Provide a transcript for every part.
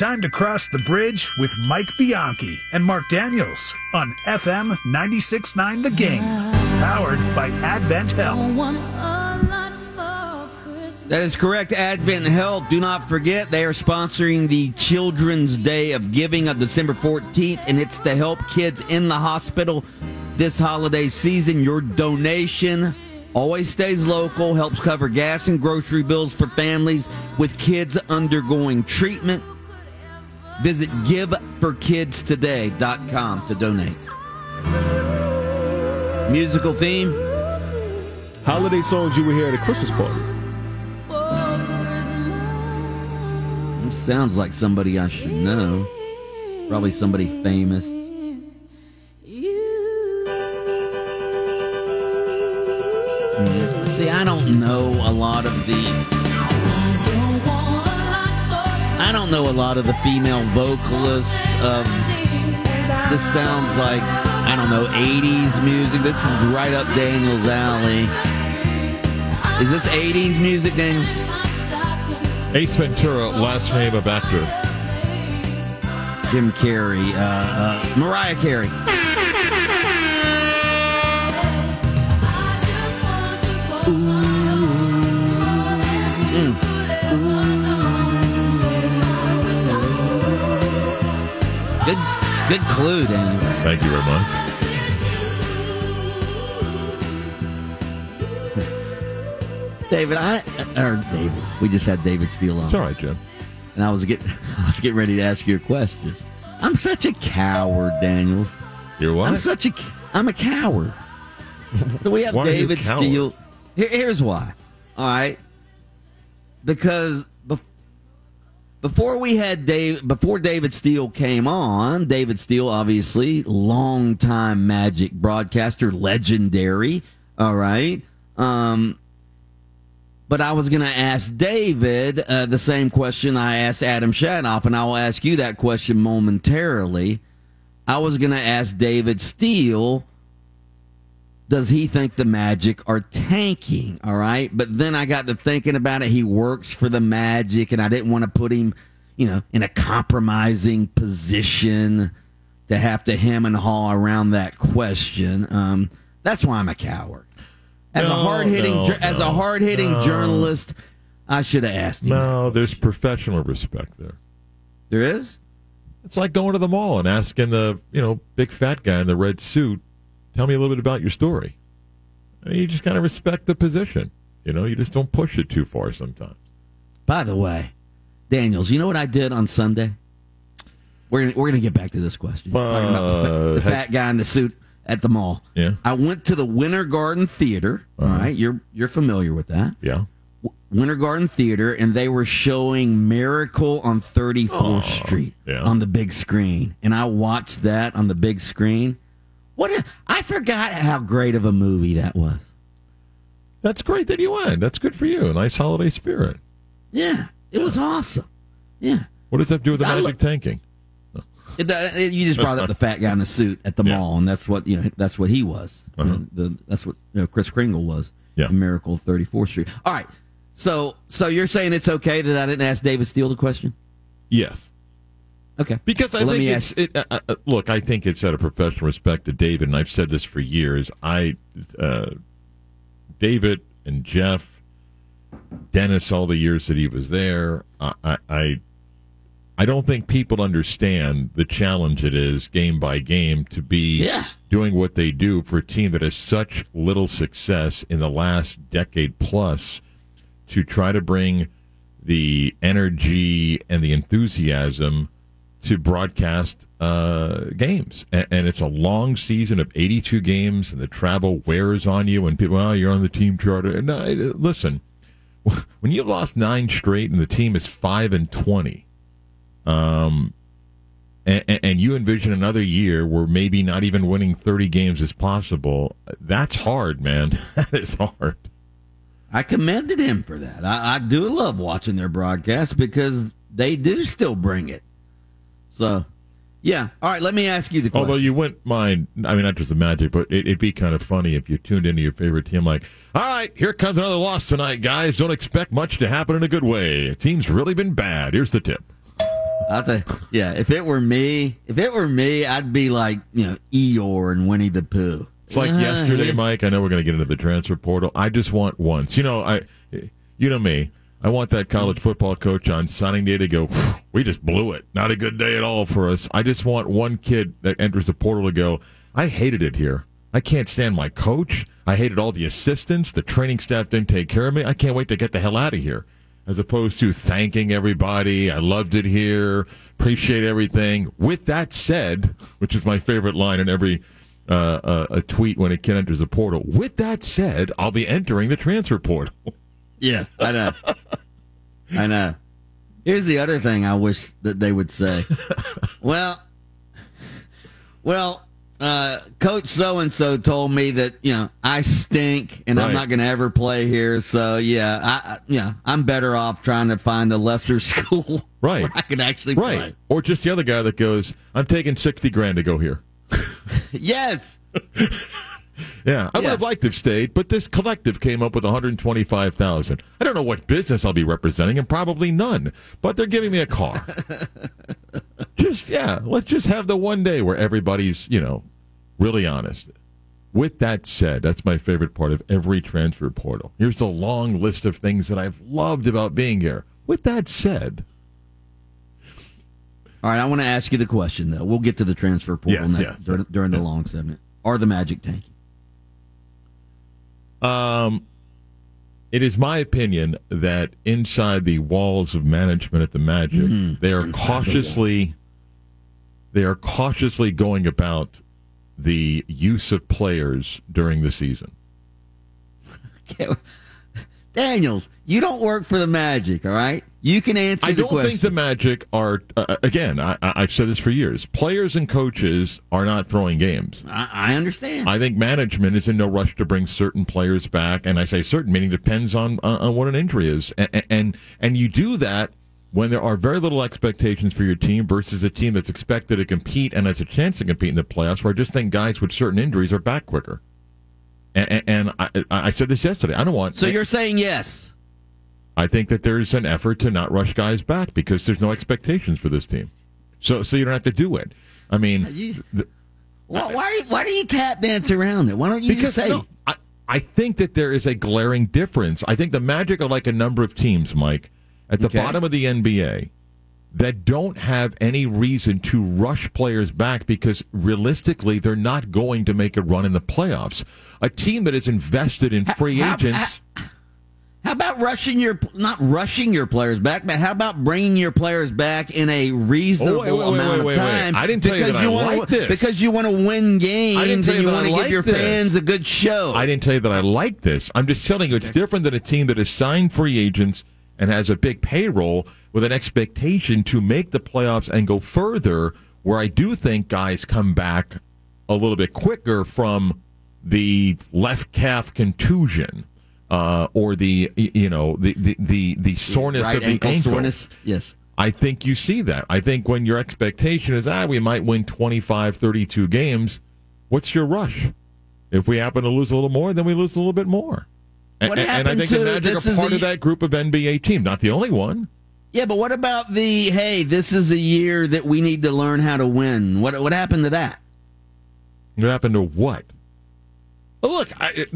time to cross the bridge with Mike Bianchi and Marc Daniels on FM 96.9 The Game, powered by AdventHealth. That is correct. AdventHealth. Do not forget they are sponsoring the Children's Day of Giving on December 14th, and it's to help kids in the hospital this holiday season. Your donation always stays local, helps cover gas and grocery bills for families with kids undergoing treatment. Visit giveforkidstoday.com to donate. Musical theme. Holiday songs you would hear at a Christmas party. This sounds like somebody I should know. Probably somebody famous. Mm, See, I don't know a lot of the. I don't know a lot of the female vocalists of. This sounds like I don't know 80s music. This is right up Daniel's alley. Is this 80s music, Daniel? Ace Ventura, last name of actor. Jim Carrey, uh, uh, Mariah Carey. Good, good clue, Daniel. Thank you very much. David, I or David. We just had David Steele on. It's all right, Jim. and I was getting I was getting ready to ask you a question. I'm such a coward, Daniels. You're what? I'm such a I'm a coward. So we have Why are you a David? Steele. Here, here's why. All right, because before we had Dave, before David Steele came on, David Steele, obviously longtime Magic broadcaster, legendary. All right. Um, but I was going to ask David uh, the same question I asked Adam Shanoff, and I will ask you that question momentarily. I was going to ask David Steele, does he think the Magic are tanking? All right. But then I got to thinking about it. He works for the Magic, and I didn't want to put him, you know, in a compromising position to have to hem and haw around that question. Um, that's why I'm a coward. As a hard hitting, no, as a hard hitting no. journalist, I should have asked him. No, there's professional respect there. There is. It's like going to the mall and asking the you know big fat guy in the red suit, tell me a little bit about your story. Mean, you just kind of respect the position. You know, you just don't push it too far sometimes. By the way, Daniels, you know what I did on Sunday? We're gonna, we're gonna get back to this question. Talking about the, Uh, the fat guy in the suit at the mall. Yeah. I went to the Winter Garden Theater. all Uh-huh. right, you're you're familiar with that. Yeah. Winter Garden Theater, and they were showing Miracle on 34th Street yeah. on the big screen, and I watched that on the big screen. What a, I forgot how great of a movie that was. That's great that you went. That's good for you. A nice holiday spirit. Yeah, it was awesome. Yeah. What does that do with the I magic tanking? It, it- you just brought up the fat guy in the suit at the Yeah. mall, and that's what you know. That's what he was. Uh-huh. the, that's what you know, Kris Kringle was. Yeah. Miracle Thirty Fourth Street. All right. So, so you're saying it's okay that I didn't ask David Steele the question? Yes. Okay. Because I Well, think it's it, uh, uh, look. I think it's out of professional respect to David, and I've said this for years. I, uh, David and Jeff, Dennis, all the years that he was there, I, I, I, I don't think people understand the challenge it is game by game to be Yeah. doing what they do for a team that has such little success in the last decade plus to try to bring the energy and the enthusiasm to broadcast uh, games. And, and it's a long season of 82 games, and the travel wears on you, and people, oh, you're on the team charter. And, it- listen, when you've lost nine straight and the team is 5 and 20, um, and, and you envision another year where maybe not even winning 30 games is possible, that's hard, man. that is hard. I commended him for that. I, I do love watching their broadcasts because they do still bring it. So, yeah. All right. Let me ask you the question. Although you wouldn't mind, I mean, not just the Magic, but it, it'd be kind of funny if you tuned into your favorite team, like, all right, here comes another loss tonight, guys. Don't expect much to happen in a good way. Team's really been bad. Here's the tip. I think, yeah. If it were me, if it were me, I'd be like you know Eeyore and Winnie the Pooh. It's like Uh, yesterday. Mike. I know we're going to get into the transfer portal. I just want once. You know, I, you know me. I want that college football coach on signing day to go. We just blew it. Not a good day at all for us. I just want one kid that enters the portal to go. I hated it here. I can't stand my coach. I hated all the assistants. The training staff didn't take care of me. I can't wait to get the hell out of here. As opposed to thanking everybody. I loved it here. Appreciate everything. With that said, which is my favorite line in every uh, uh, a tweet when a kid enters the portal. With that said, I'll be entering the transfer portal. Yeah, I know. I know. Here's the other thing I wish that they would say. well, well, uh, Coach so and so told me that you know I stink and I'm not going to ever play here. So yeah, I, yeah I'm better off trying to find a lesser school Right. where I could actually Right. play. Or just the other guy that goes, I'm taking 60 grand to go here. Yes. Yeah, I would have liked to have stayed, but this collective came up with 125,000. I don't know what business I'll be representing, and probably none. But they're giving me a car. just yeah, let's just have the one day where everybody's you know really honest. With that said, that's my favorite part of every transfer portal. Here's the long list of things that I've loved about being here. With that said, All right, I want to ask you the question though. We'll get to the transfer portal Yes, next, yes. during, during the long segment. Are the Magic tanking? Um, it is my opinion that inside the walls of management at the Magic, they are cautiously they are cautiously going about the use of players during the season. Daniels, you don't work for the Magic, all right? You can answer I don't question. think the Magic are uh, again. I, I- I've said this for years. Players and coaches are not throwing games. I, I understand. I think management is in no rush to bring certain players back, and I say certain meaning depends on on, on what an injury is, and, and and you do that when there are very little expectations for your team versus a team that's expected to compete and has a chance to compete in the playoffs. Where I just think guys with certain injuries are back quicker, and, and, I, I said this yesterday. I don't want. so you're saying yes? I think that there's an effort to not rush guys back because there's no expectations for this team, so so you don't have to do it. I mean, You- the, Why, why, why do you tap dance around it? Why don't you because just say? no, I, I think that there is a glaring difference. I think the Magic are like a number of teams, Mike, at the Okay. bottom of the NBA that don't have any reason to rush players back because realistically they're not going to make a run in the playoffs. A team that is invested in free how- agents. How about rushing your not rushing your players back, but how about bringing your players back in a reasonable Oh, wait, wait, amount wait, of time? I didn't tell you because that I wanna, like this. because you want to win games I didn't tell and you want I to give like your this. fans a good show. I didn't tell you that I like this. I'm just telling you it's different than a team that has signed free agents and has a big payroll with an expectation to make the playoffs and go further, where I do think guys come back a little bit quicker from the left calf contusion. Uh, or the you know the the the, the soreness right of the ankle, ankle. soreness. Yes. I think you see that. I think when your expectation is, ah, we might win 25, 32 games, what's your rush? If we happen to lose a little more, then we lose a little bit more. And, What and I happened think to- the Magic this are part the- of that group of NBA team. Not the only one. Yeah, but what about the hey? This is a year that we need to learn how to win. What what happened to that? What happened to what? Look, I,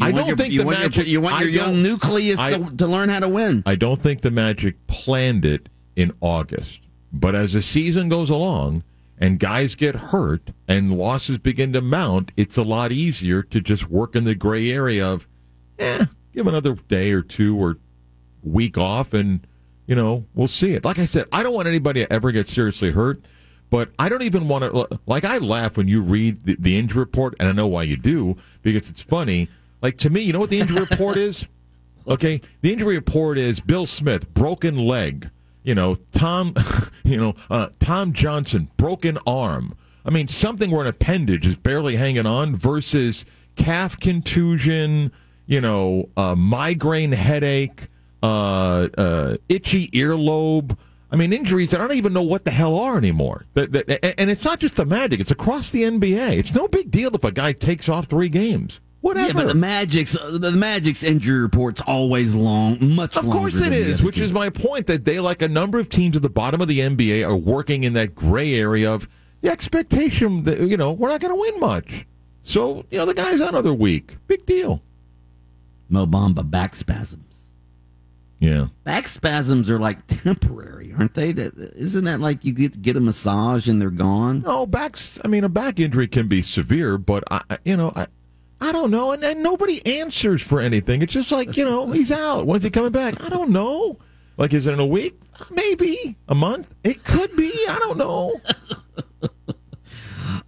I don't your, think you the want Magic. Your, you want I your young nucleus I- to, to learn how to win. I don't think the Magic planned it in August. But as the season goes along and guys get hurt and losses begin to mount, it's a lot easier to just work in the gray area of, eh, give another day or two or week off and, you know, we'll see it. Like I said, I don't want anybody to ever get seriously hurt, but I don't even want to, like, I laugh when you read the, the injury report, and I know why you do, because it's funny. Like, to me, you know what the injury report is? Okay, the injury report is Bill Smith, broken leg. You know, Tom, you know, uh, Tom Johnson, broken arm. I mean, something where an appendage is barely hanging on versus calf contusion, you know, uh, migraine headache, uh, uh, itchy earlobe. I mean, injuries that I don't even know what the hell are anymore. That, that, and- it's not just the Magic; it's across the NBA. It's no big deal if a guy takes off three games. whatever. Yeah, but the Magic's the Magic's injury report's always long, much Of course it is, which is my point that they, like a number of teams at the bottom of the NBA, are working in that gray area of the expectation that, you know, we're not going to win much. So, you know, the guy's out another week. Big deal. Mo Bamba back spasms. Yeah. Back spasms are like temporary, aren't they? That isn't that like you get get a massage and they're gone? No, backs, I mean, a back injury can be severe, but, I, I- you know, I, I don't know. And, and nobody answers for anything. It's just like, you know, he's out. When's he coming back? I don't know. Like, is it in a week? Maybe. A month? It could be. I don't know.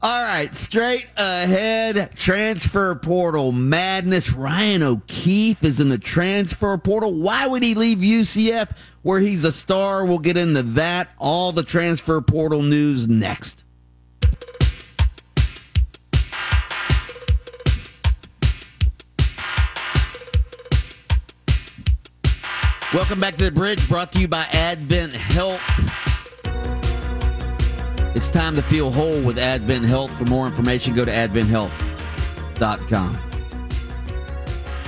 All right, straight ahead transfer portal madness. Ryan O'Keefe is in the transfer portal. Why would he leave UCF where he's a star? We'll get into that. All the transfer portal news next. Welcome back to the bridge, brought to you by AdventHealth. It's time to feel whole with AdventHealth. For more information, go to adventhealth.com.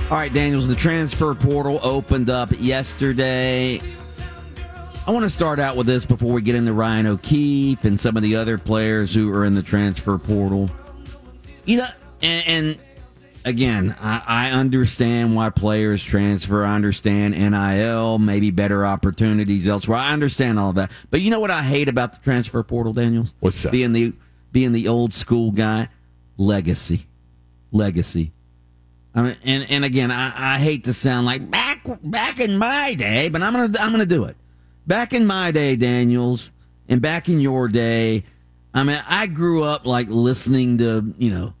All right, Daniels, the transfer portal opened up yesterday. I want to start out with this before we get into Ryan O'Keefe and some of the other players who are in the transfer portal. You know, and, and again, I, I understand why players transfer. I understand NIL, maybe better opportunities elsewhere. I understand all that. But you know what I hate about the transfer portal, Daniels? What's that? Being the being the old school guy, legacy, legacy. I mean, and and again, I, I hate to sound like back back in my day, but I'm gonna I'm gonna do it. Back in my day, Daniels, and back in your day, I mean, I grew up like listening to you know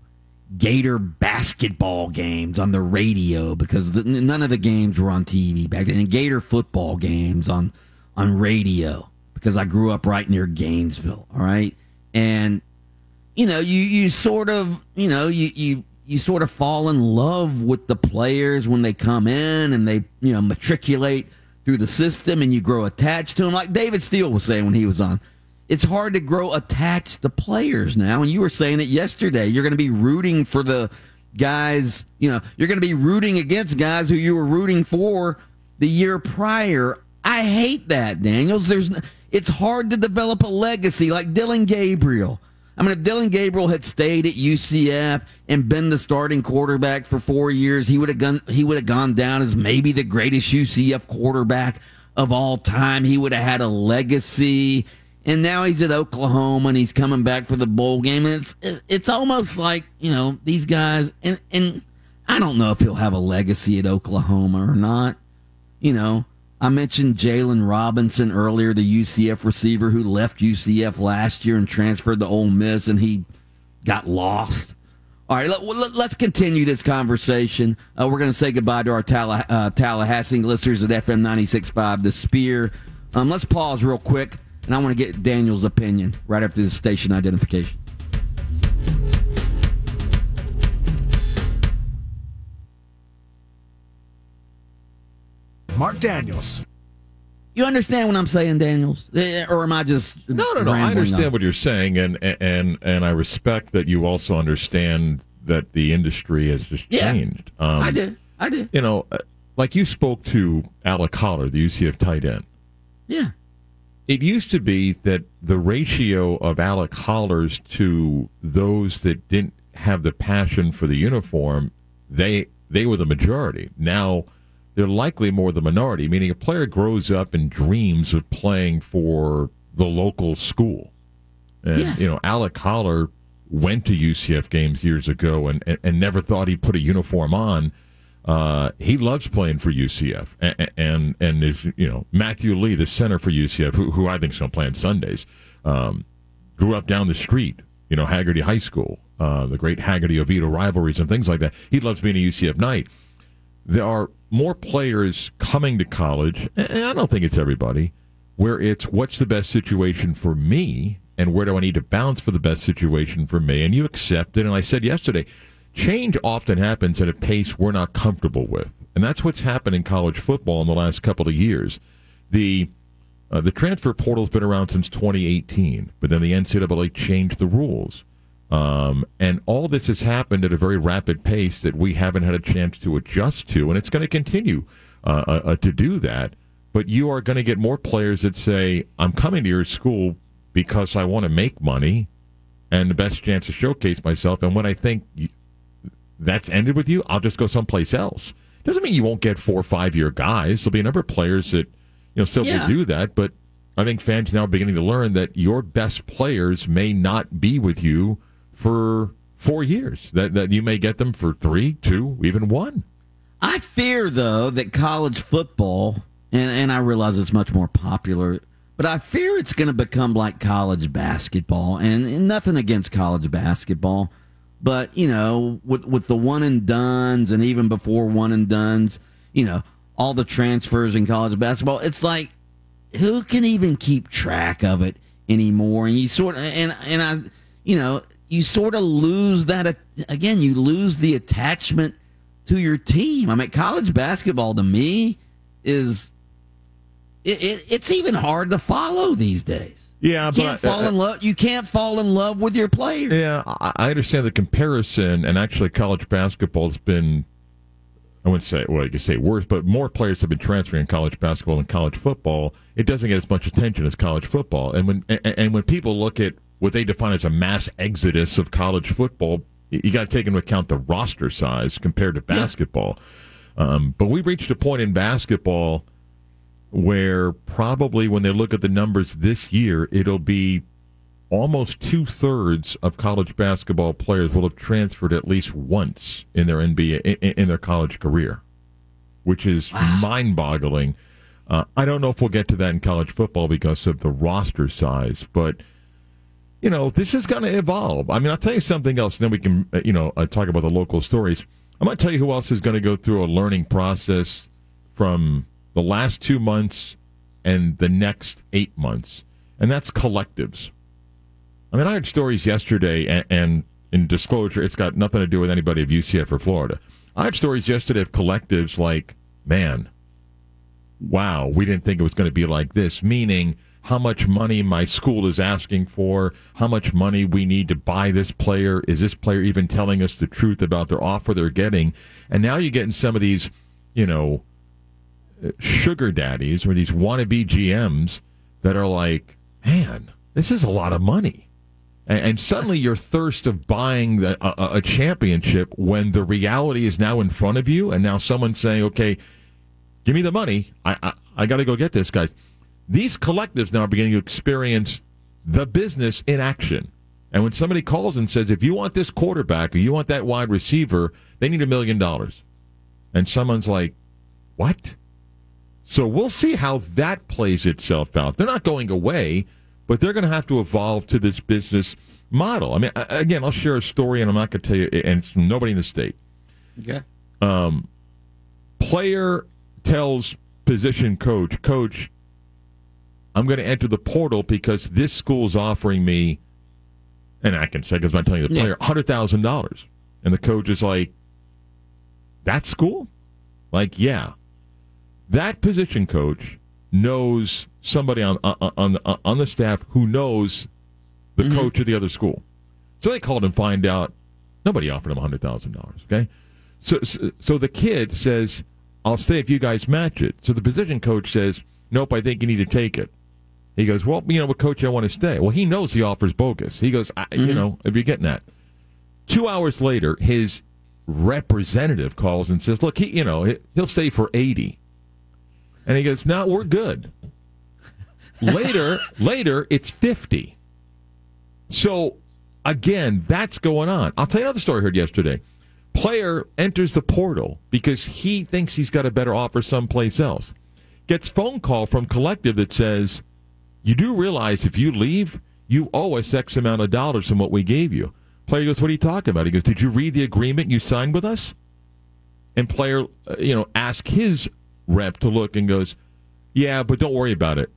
Gator basketball games on the radio because the, none of the games were on TV back then. And Gator football games on on radio because I grew up right near Gainesville. All right, and you know, you you sort of you know you you you sort of fall in love with the players when they come in and they you know matriculate through the system and you grow attached to them. Like David Steele was saying when he was on it's hard to grow attached to players now. And you were saying it yesterday. You're going to be rooting for the guys, you know, you're going to be rooting against guys who you were rooting for the year prior. I hate that, Daniels. There's, it's hard to develop a legacy like Dillon Gabriel. I mean, if Dillon Gabriel had stayed at UCF and been the starting quarterback for four years, he would have gone. He would have gone down as maybe the greatest UCF quarterback of all time. He would have had a legacy. And now he's at Oklahoma and he's coming back for the bowl game. And it's it's almost like you know these guys. And and I don't know if he'll have a legacy at Oklahoma or not. You know, I mentioned Jaylon Robinson earlier, the UCF receiver who left UCF last year and transferred to Ole Miss, and he got lost. All right, let, us continue this conversation. Uh, we're going to say goodbye to our Talla, uh, Tallahassee listeners at FM 96.5, The Spear. Um, let's pause real quick, and I want to get Daniel's opinion right after the station identification. Marc Daniels. You understand what I'm saying, Daniels? Eh, Or am I just No, no, no. I understand on? what you're saying, and and and I respect that you also understand that the industry has just Yeah. changed. Um, I do. I do. You know, uh, like you spoke to Alec Holler, the UCF tight end. Yeah. It used to be that the ratio of Alec Hollers to those that didn't have the passion for the uniform, they they were the majority. Now they're likely more the minority, meaning a player grows up and dreams of playing for the local school. And Yes. you know, Alec Holler went to UCF games years ago and, and, and never thought he'd put a uniform on. Uh, he loves playing for UCF, and, and and is you know Matthew Lee, the center for UCF, who, who I think is going to play on Sundays. Um, grew up down the street, you know Hagerty High School, uh, the great Hagerty Oviedo rivalries and things like that. He loves being a UCF Knight. There are more players coming to college, and I don't think it's everybody, where it's what's the best situation for me, and where do I need to bounce for the best situation for me, and you accept it. And I said yesterday, change often happens at a pace we're not comfortable with, and that's what's happened in college football in the last couple of years. The uh, the transfer portal's been around since 2018, but then the NCAA changed the rules. Um, and all this has happened at a very rapid pace that we haven't had a chance to adjust to, and it's going to continue uh, uh, uh, to do that. But you are going to get more players that say, "I'm coming to your school because I want to make money and the best chance to showcase myself." And when I think that's ended with you, I'll just go someplace else. Doesn't mean you won't get four or five year guys. There'll be a number of players that you know still Yeah. will do that, but I think fans now are beginning to learn that your best players may not be with you for four years. That that you may get them for three, two, even one. I fear, though, that college football, and, and I realize it's much more popular, but I fear it's going to become like college basketball. And, and nothing against college basketball, but, you know, with, with the one and dones and even before one and dones, you know, all the transfers in college basketball, it's like, who can even keep track of it anymore? And you sort of, and, and I, you know, you sort of lose that, again, you lose the attachment to your team. I mean, college basketball to me is it, it, it's even hard to follow these days. Yeah, You can't fall in love. You can't fall in love with your player. Yeah, I understand the comparison, and actually, college basketball has been. I wouldn't say, well, you could say worse, but more players have been transferring in college basketball than college football. It doesn't get as much attention as college football, and when and, and when people look at what they define as a mass exodus of college football, you got to take into account the roster size compared to basketball. Um, but we've reached a point in basketball where probably when they look at the numbers this year, it'll be almost two thirds of college basketball players will have transferred at least once in their NBA in, in their college career, which is mind boggling. Uh, I don't know if we'll get to that in college football because of the roster size, but you know this is going to evolve. I mean, I'll tell you something else, and then we can uh, you know uh, talk about the local stories. I'm going to tell you who else is going to go through a learning process from the last two months and the next eight months, and that's collectives. I mean, I heard stories yesterday, and, and in disclosure, it's got nothing to do with anybody of UCF or Florida. I heard stories yesterday of collectives like, man, wow, we didn't think it was going to be like this, meaning how much money my school is asking for, how much money we need to buy this player. Is this player even telling us the truth about their offer they're getting? And now you're getting some of these, you know, sugar daddies or these wannabe GMs that are like, man, this is a lot of money. And, and suddenly your thirst of buying the, a, a championship when the reality is now in front of you, and now someone's saying, okay, give me the money. I, I, I got to go get this guy. These collectives now are beginning to experience the business in action. And when somebody calls and says, if you want this quarterback or you want that wide receiver, they need a million dollars. And someone's like, what? So we'll see how that plays itself out. They're not going away, but they're going to have to evolve to this business model. I mean, again, I'll share a story, and I'm not going to tell you, and it's from nobody in the state. Okay. Um, player tells position coach, Coach, I'm going to enter the portal because this school is offering me, and I can say because I'm telling you the player, $100,000. And the coach is like, that school? Like, yeah. That position coach knows somebody on on on, on the staff who knows the mm-hmm. coach of the other school. So they called and find out nobody offered him hundred thousand dollars. Okay, so, so so the kid says, "I'll stay if you guys match it." So the position coach says, "Nope, I think you need to take it." He goes, "Well, you know, what, coach, I want to stay." Well, he knows the offer's bogus. He goes, I, "You mm-hmm. know, if you're getting that." Two hours later, his representative calls and says, "Look, he, you know, he- he'll stay for 80. And he goes, "No, we're good." later, later, it's 50. So again, that's going on. I'll tell you another story I heard yesterday. Player enters the portal because he thinks he's got a better offer someplace else. Gets phone call from collective that says, "You do realize if you leave, you owe us X amount of dollars from what we gave you." Player goes, "What are you talking about?" He goes, "Did you read the agreement you signed with us?" And player, uh, you know, ask his rep to look and goes, "Yeah, but don't worry about it."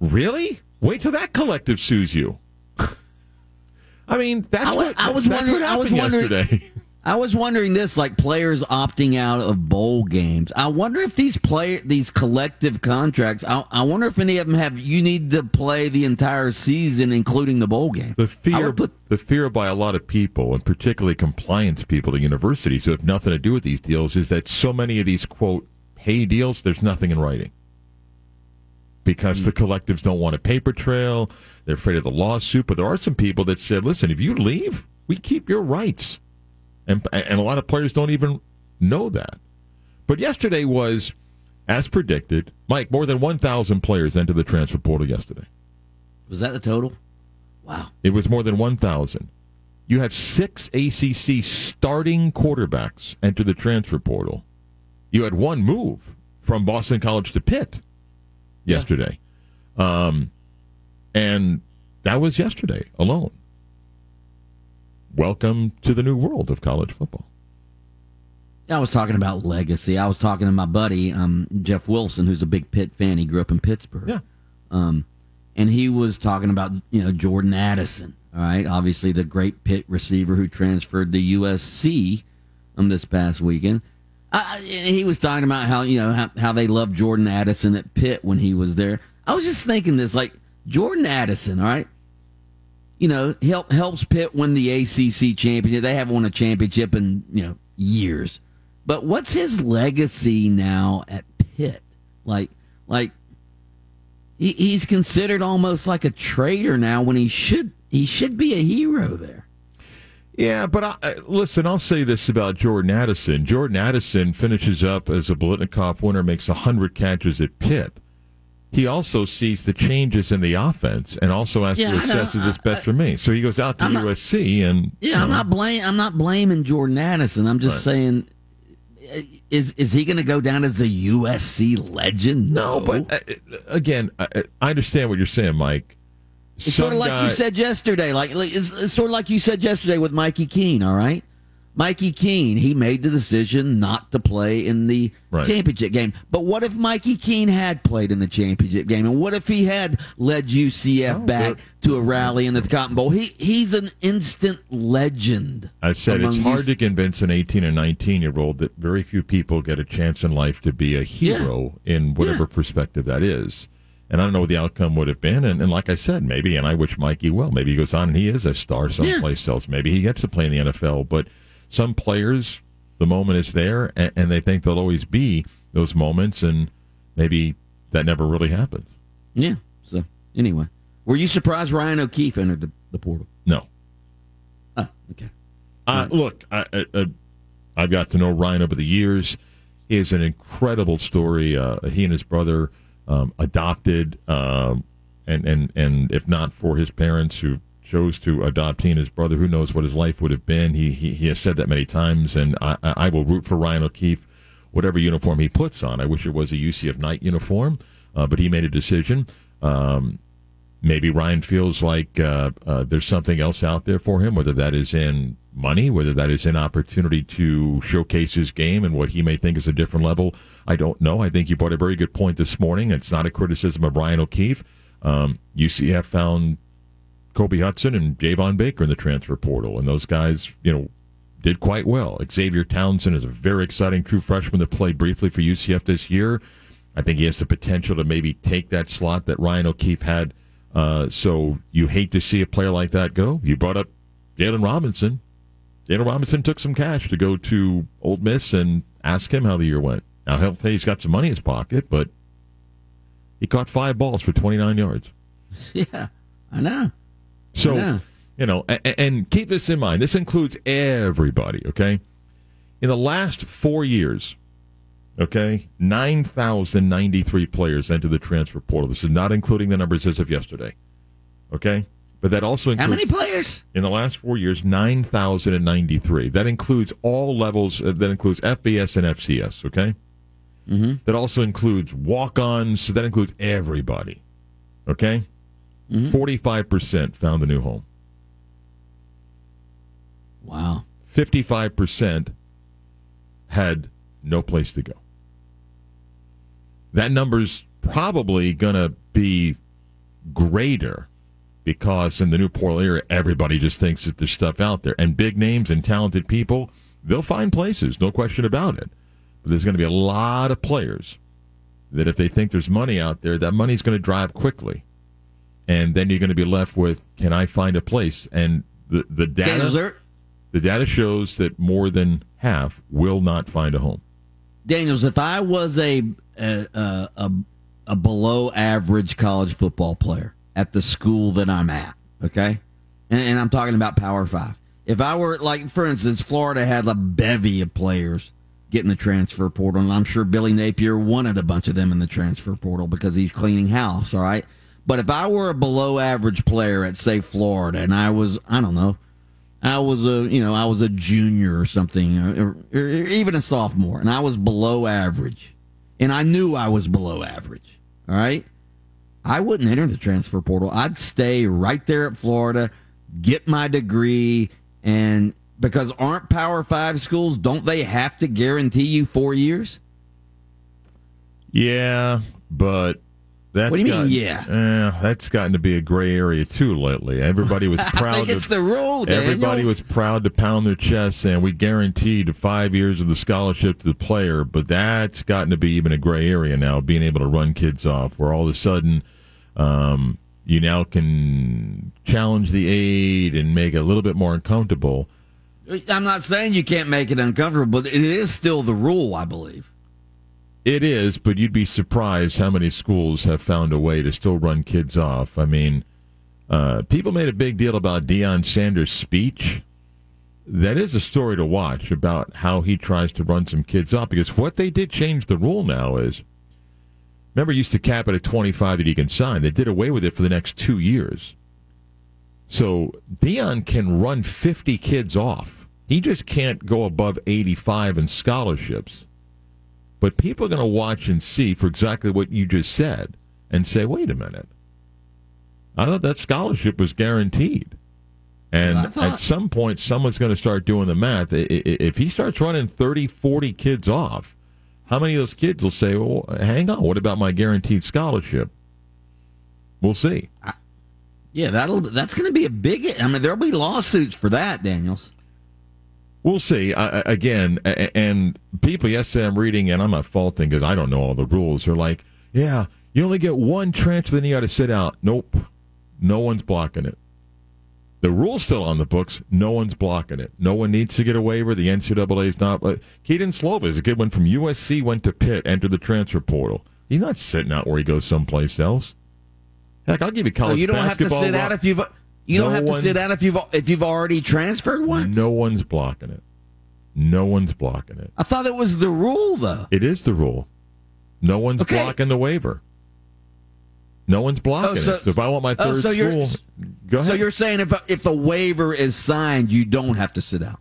Really? Wait till that collective sues you. I mean, that's I wa- what I was that's wondering- what I was wondering- yesterday. I was wondering this, like players opting out of bowl games. I wonder if these play these collective contracts. I, I wonder if any of them have you need to play the entire season, including the bowl game. The fear, would put- the fear by a lot of people, and particularly compliance people at universities who have nothing to do with these deals, is that so many of these quote pay deals, there's nothing in writing because the hmm. collectives don't want a paper trail. They're afraid of the lawsuit. But there are some people that said, "Listen, if you leave, we keep your rights," and and a lot of players don't even know that. But yesterday was, as predicted, Mike. More than 1,000 players entered the transfer portal yesterday. Was that the total? Wow. It was more than 1,000. You have six ACC starting quarterbacks enter the transfer portal. You had one move from Boston College to Pitt yesterday. Um, and that was yesterday alone. Welcome to the new world of college football. I was talking about legacy. I was talking to my buddy um, Jeff Wilson, who's a big Pitt fan. He grew up in Pittsburgh. Yeah. Um, and he was talking about you know Jordan Addison. All right, obviously the great Pitt receiver who transferred to USC um, this past weekend. He was talking about how you know how, how they loved Jordan Addison at Pitt when he was there. I was just thinking this, like Jordan Addison. All right, you know, help helps Pitt win the ACC championship. They haven't won a championship in you know years. But what's his legacy now at Pitt? Like, like he, he's considered almost like a traitor now when he should he should be a hero there. Yeah, but I, I- listen, I'll say this about Jordan Addison. Jordan Addison finishes up as a Biletnikoff winner, makes 100 catches at Pitt. He also sees the changes in the offense and also has Yeah, to I know. assess is this best for me. So he goes out to I'm not- USC and Yeah, I'm not blame I'm not blaming Jordan Addison. I'm just Right. saying, uh, is is he going to go down as a USC legend? no, but uh, again, I, I understand what you're saying, Mike. It's sort of like guy- you said yesterday. Like it's, it's sort of like you said yesterday with Mikey Keene. All right, Mikey Keene. He made the decision not to play in the Right. championship game. But what if Mikey Keene had played in the championship game, and what if he had led UCF No, oh, back to a rally in the Cotton Bowl? He he's an instant legend. I said it's hard UC to convince an 18 or 19 year old that very few people get a chance in life to be a hero in whatever Yeah. perspective that is. And I don't know what the outcome would have been. And, and like I said, maybe, and I wish Mikey well, maybe he goes on and he is a star someplace else. Maybe he gets to play in the NFL. But some players, the moment is there and, and they think there'll always be those moments. And maybe that never really happens. Yeah. So anyway, were you surprised Ryan O'Keefe entered the, the portal? No. Oh, okay. Uh, look, I, I, I've got to know Ryan over the years. He is an incredible story. Uh, he and his brother um, adopted, um, and and and if not for his parents who chose to adopt he and his brother, who knows what his life would have been. He he, he has said that many times, and I, I will root for Ryan O'Keefe, whatever uniform he puts on. I wish it was a UCF Knight uniform, uh, but he made a decision. Um, maybe Ryan feels like uh, uh, there's something else out there for him, whether that is in money, whether that is in opportunity to showcase his game and what he may think is a different level. I don't know. I think you brought a very good point this morning. It's not a criticism of Ryan O'Keefe. Um, UCF found Kobe Hudson and Javon Baker in the transfer portal, and those guys, you know, did quite well. Xavier Townsend is a very exciting true freshman that played briefly for UCF this year. I think he has the potential to maybe take that slot that Ryan O'Keefe had. Uh, so you hate to see a player like that go. You brought up Jaylon Robinson. Jaylon Robinson took some cash to go to Ole Miss and ask him how the year went. Now he'll say he's got some money in his pocket, but he caught five balls for 29 yards. Yeah, I know. So, Yeah. you know, and, and keep this in mind. This includes everybody, okay? In the last four years, okay, 9,093 players entered the transfer portal. This is not including the numbers as of yesterday, okay? But that also includes. How many players? in the last four years, 9,093. That includes all levels, uh, that includes FBS and FCS, okay? Mm-hmm. That also includes walk ons, so that includes everybody, okay? 45% found a new home. Wow. 55% had no place to go. That number's probably going to be greater because in the new portal era, everybody just thinks that there's stuff out there. And big names and talented people, they'll find places, no question about it. But there's going to be a lot of players that if they think there's money out there, that money's going to drive quickly. And then you're going to be left with, can I find a place? And the, the data the data shows that more than half will not find a home. Daniels, if I was a, a a a below average college football player at the school that I'm at, okay, and, and I'm talking about Power Five. If I were like, for instance, Florida had a bevy of players getting the transfer portal, and I'm sure Billy Napier wanted a bunch of them in the transfer portal because he's cleaning house. All right, but if I were a below average player at say Florida, and I was, I don't know, I was a you know I was a junior or something, or, or even a sophomore, and I was below average, and I knew I was below average. All right, I wouldn't enter the transfer portal. I'd stay right there at Florida, get my degree, and because aren't Power Five schools don't they have to guarantee you four years? Yeah, but that's What do you mean, gotten- yeah? eh, that's gotten to be a gray area too lately. Everybody was proud. it's the rule. everybody was proud to pound their chest saying we guaranteed five years of the scholarship to the player, but that's gotten to be even a gray area now. Being able to run kids off, where all of a sudden. Um, you now can challenge the aid and make it a little bit more uncomfortable. I'm not saying you can't make it uncomfortable, but it is still the rule, I believe. It is, but you'd be surprised how many schools have found a way to still run kids off. I mean, uh, people made a big deal about Deion Sanders' speech. That is a story to watch about how he tries to run some kids off because what they did change the rule now is remember, you used to cap it at 25 that he can sign. They did away with it for the next two years. So Deion can run 50 kids off. He just can't go above 85 in scholarships. But people are going to watch and see for exactly what you just said and say, wait a minute. I thought that scholarship was guaranteed. And thought- at some point, someone's going to start doing the math. If he starts running 30, 40 kids off, how many of those kids will say, well, hang on, what about my guaranteed scholarship? We'll see. Yeah, that'll that's going to be a big. I mean, there'll be lawsuits for that, Daniels. We'll see. I, I- again, and people yesterday I'm reading, and I'm not faulting because I don't know all the rules. They're like, yeah, you only get one transfer, then you got to sit out. Nope, no one's blocking it. The rule's still on the books. No one's blocking it. No one needs to get a waiver. The NCAA is not. Kedon Slovis, a good one from USC, went to Pitt, entered the transfer portal. He's not sitting out where he goes someplace else. Heck, I'll give you So college you don't have to basketball. sit out if you've you don't No have to one- sit out if you've if you've already transferred once. no one's blocking it. No one's blocking it. I thought it was the rule though. It is the rule. No one's Okay. blocking the waiver. No one's blocking Oh, so- it. So if I want my oh, third so you're- school, go ahead. So you're saying if if the waiver is signed, you don't have to sit out.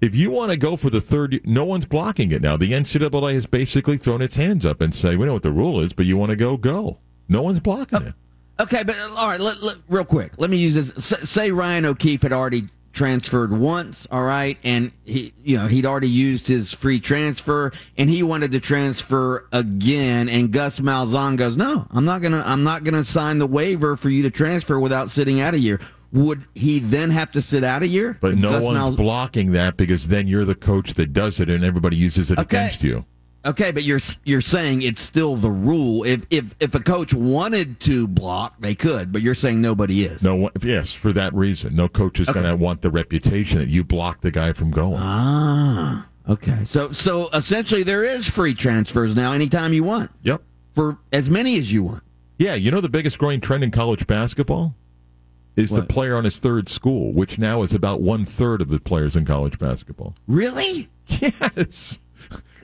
if you want to go for the third, no one's blocking it now. The NCAA has basically thrown its hands up and say, "We know what the rule is, but you want to go, go." No one's blocking oh, it. Okay, but all right, let, let- real quick. Let me use this. S- say Ryan O'Keefe had already transferred once, all right, and he, you know, he'd already used his free transfer, and he wanted to transfer again. And Gus Malzahn goes, "No, I'm not gonna. I'm not gonna sign the waiver for you to transfer without sitting out a year." Would he then have to sit out a year? But no Gus one's Malz- blocking that because then you're the coach that does it, and everybody uses it Okay. against you. Okay, but you're you're saying it's still the rule. If if if a coach wanted to block, they could, but you're saying nobody is. No one, yes, for that reason, no coach is going to want the reputation that you blocked the guy from going. Ah, okay. So so essentially, there is free transfers now, anytime you want, yep. for as many as you want. Yeah, you know the biggest growing trend in college basketball is the player on his third school, which now is about one third of the players in college basketball. Really? Yes.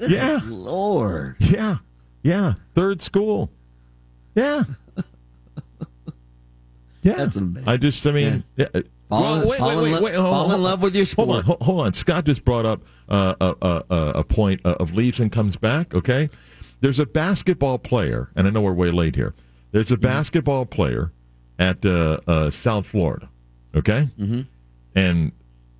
Yeah. Lord. Yeah. Yeah. Third school. Yeah. Yeah. That's amazing. I just, I mean, yeah. Fall Well, in- wait, fall wait, wait, wait. Fall in love with your Hold on, hold, on. Scott just brought up uh, a, a, a, a point uh, of leaves and comes back. Okay, there's a basketball player, and I know we're way late here. There's a Mm-hmm. basketball player at uh, uh, South Florida. Okay, mm-hmm. and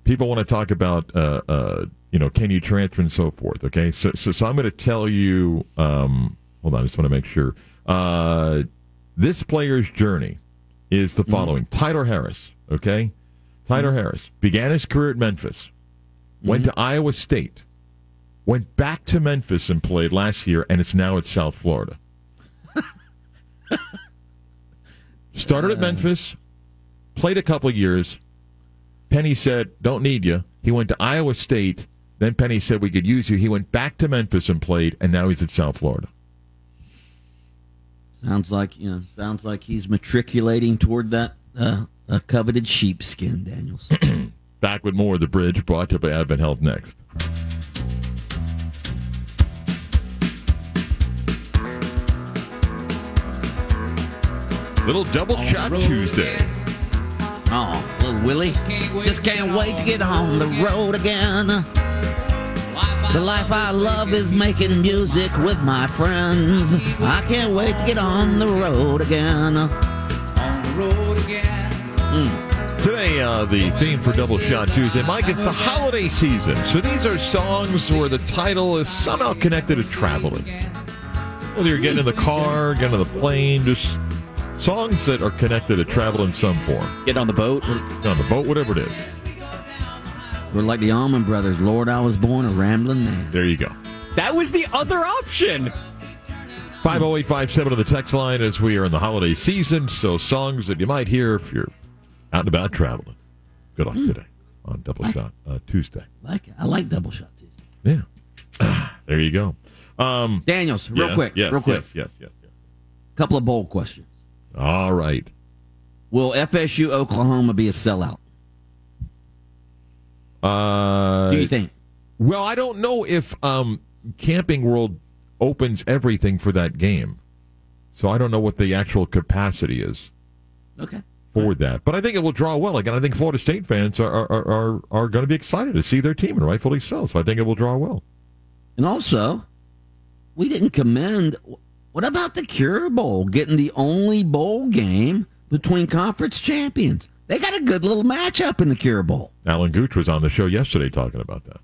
people want to talk about uh, uh, you know can you transfer and so forth. Okay, so so, so I'm going to tell you. Um, hold on, I just want to make sure. Uh, this player's journey is the following: Tyler Harris. Okay, Tyler Harris began his career at Memphis. went to Iowa State, went back to Memphis and played last year, and it's now at South Florida. Started at Memphis, played a couple of years. Penny said, "Don't need you." He went to Iowa State. Then Penny said, "We could use you." He went back to Memphis and played, and now he's at South Florida. Sounds like you know. Sounds like he's matriculating toward that uh, a coveted sheepskin, Daniels. Back with more of the bridge, brought to you by AdventHealth next. Little double shot Tuesday. oh, little Willie, just can't wait to get on the road again. The life I love is making music with my friends. I can't wait to get on the road again. Today, uh, the theme for Double Shot Tuesday, Mike, it's the holiday season. So these are songs where the title is somehow connected to traveling. Whether you're getting in the car, getting on the plane, just songs that are connected to travel in some form. Get on the boat. On the boat, whatever it is. We're like the Allman Brothers. Lord, I was born a rambling man. There you go. That was the other option. 50857 on the text line as we are in the holiday season. So songs that you might hear if you're out and about traveling. Good luck today on Double Shot uh, Tuesday. Like it. I like double shot Tuesday. Yeah. there you go. Um, Daniels, real yeah, quick, Yes, real quick. Yes, yes, yes, yes. Couple of bold questions. All right. Will FSU Oklahoma be a sellout? Uh, Do you think? Well, I don't know if um, Camping World opens everything for that game. So I don't know what the actual capacity is Okay. for that. But I think it will draw well. Again, I think Florida State fans are, are, are, are going to be excited to see their team, and rightfully so. So I think it will draw well. And also, we didn't commend. What about the Cure Bowl getting the only bowl game between conference champions? They got a good little matchup in the Cure Bowl. Alan Gooch was on the show yesterday talking about that.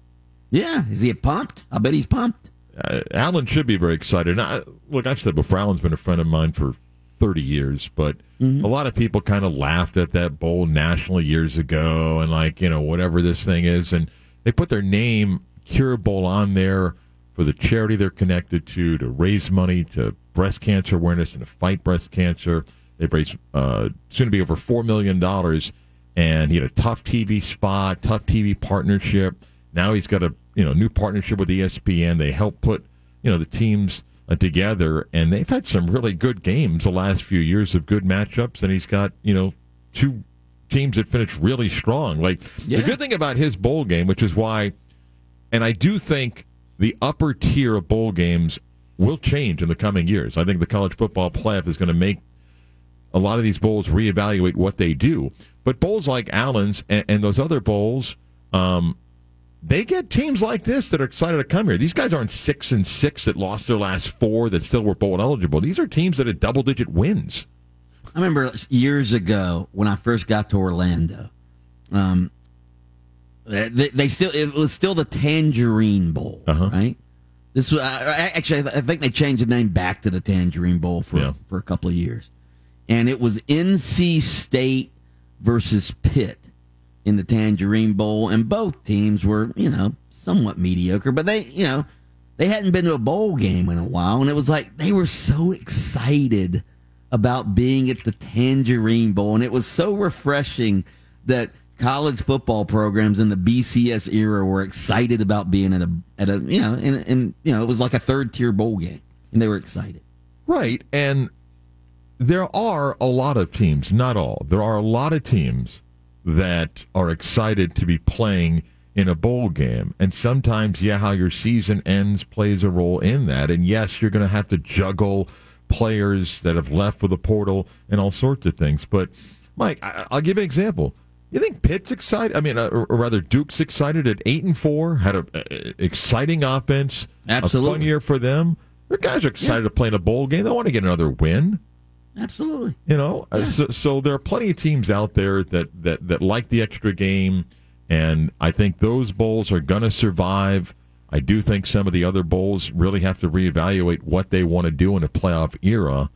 Yeah, is he pumped? I bet he's pumped. uh, Alan should be very excited. Now, look, I've said before, Alan's been a friend of mine for 30 years, but a lot of people kind of laughed at that bowl nationally years ago and, like, you know, whatever this thing is. And they put their name, Cure Bowl, on there for the charity they're connected to, to raise money to breast cancer awareness and to fight breast cancer. They've raised uh, soon to be over $4 million. And he had a tough TV spot, tough TV partnership. Now he's got a you know new partnership with ESPN. They help put you know the teams uh, together, and they've had some really good games the last few years of good matchups. And he's got you know two teams that finished really strong. Like Yeah. the good thing about his bowl game, which is why, and I do think the upper tier of bowl games will change in the coming years. I think the college football playoff is going to make a lot of these bowls reevaluate what they do. But bowls like Alan's and, and those other bowls, um, they get teams like this that are excited to come here. These guys aren't six and six that lost their last four that still were bowl eligible. These are teams that had double digit wins. I remember years ago when I first got to Orlando. Um, they, they still it was still the Tangerine Bowl, Uh-huh. right? This was I, I- actually I think they changed the name back to the Tangerine Bowl for Yeah. for a couple of years, and it was NC State versus Pitt in the Tangerine Bowl, and both teams were you know somewhat mediocre, but they you know they hadn't been to a bowl game in a while, and it was like they were so excited about being at the Tangerine Bowl, and it was so refreshing that college football programs in the BCS era were excited about being at a at a you know and and you know it was like a third tier bowl game, and they were excited. Right. And there are a lot of teams, not all, there are a lot of teams that are excited to be playing in a bowl game. And sometimes, yeah, how your season ends plays a role in that. And yes, you're going to have to juggle players that have left for the portal and all sorts of things. But, Mike, I- I'll give you an example. You think Pitt's excited? I mean, uh, or rather, Duke's excited at eight and four. Had a, a exciting offense. A fun year for them. The guys are excited to play in a bowl game. They want to get another win. Absolutely. You know, Uh, so, so there are plenty of teams out there that, that, that like the extra game, and I think those bowls are going to survive. I do think some of the other bowls really have to reevaluate what they want to do in a playoff era.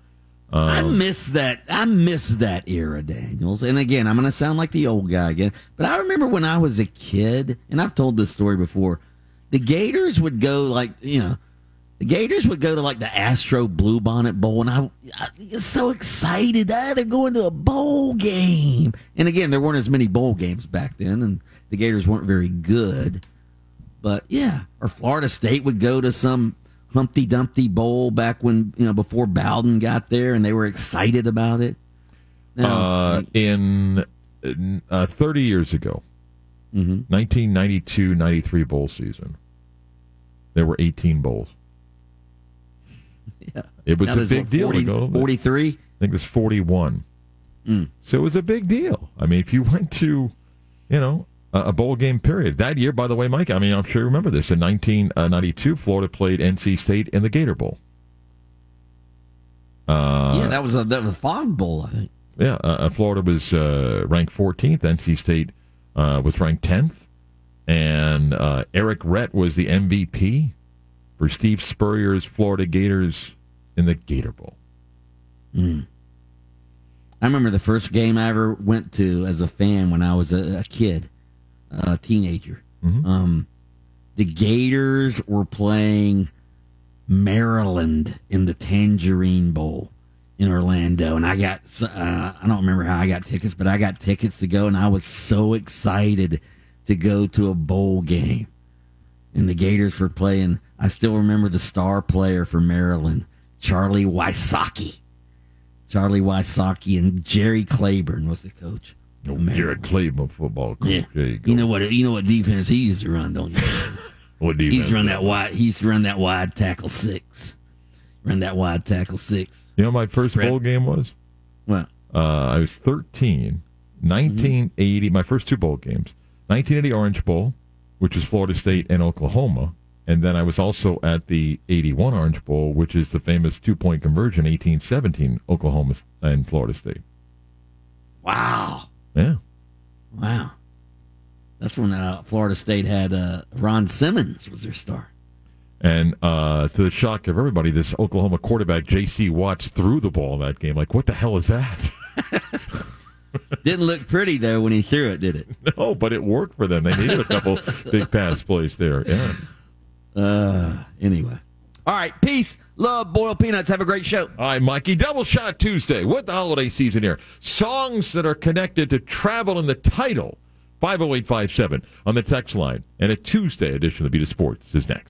I miss that. I miss that era, Daniels. And again, I'm going to sound like the old guy again, but I remember when I was a kid, and I've told this story before. The Gators would go like you know, the Gators would go to like the Astro Bluebonnet Bowl, and I, I was so excited. Ah, they're going to a bowl game. And again, there weren't as many bowl games back then, and the Gators weren't very good. But yeah, or Florida State would go to some Humpty Dumpty Bowl back when you know before Bowden got there, and they were excited about it. Now, Uh, in uh, 30 years ago, Mhm. 1992 93 bowl season, there were 18 bowls. Yeah. It was Now a big deal 40 to go. 43? I think it's 41. Mm. So it was a big deal. I mean, if you went to, you know, a, bowl game period. That year, by the way, Mike, I mean, I'm sure you remember this. In 1992, Florida played NC State in the Gator Bowl. Uh, yeah, that was a that was a Fog Bowl, I think. Yeah, uh, uh, Florida was uh, ranked 14th. NC State uh, was ranked 10th. And uh, Errict Rhett was the MVP for Steve Spurrier's Florida Gators in the Gator Bowl. I remember the first game I ever went to as a fan when I was a, a kid, a teenager. Um, the Gators were playing Maryland in the Tangerine Bowl in Orlando, and I got uh, I don't remember how I got tickets, but I got tickets to go, and I was so excited to go to a bowl game. And the Gators were playing. I still remember the star player for Maryland, Charlie Wysocki. Charlie Wysocki and Jerry Claiborne was the coach. Oh. Jared Cleveland football coach. Yeah. You go. You know what? You know what defense he used to run, don't you? what do you he used to run that wide. He used to run that wide tackle six. Run that wide tackle six. You know what my first Spread. bowl game was? Well, Uh, I was 13. 1980, my first two bowl games. 1980 Orange Bowl, which is Florida State and Oklahoma. And then I was also at the 81 Orange Bowl, which is the famous two point conversion, 1817, Oklahoma and Florida State. wow, Yeah. wow. That's when uh, Florida State had uh, Ron Simmons was their star. And uh, to the shock of everybody, this Oklahoma quarterback, J.C. Watts, threw the ball in that game. Like, what the hell is that? Didn't look pretty though when he threw it, did it? no, but it worked for them. They needed a couple big pass plays there. Yeah. Uh, anyway. All right, peace, love, boiled peanuts. Have a great show. All right, Mikey, Double Shot Tuesday with the holiday season here. Songs that are connected to travel in the title. 50857 on the text line. And a Tuesday edition of the Beat of Sports is next.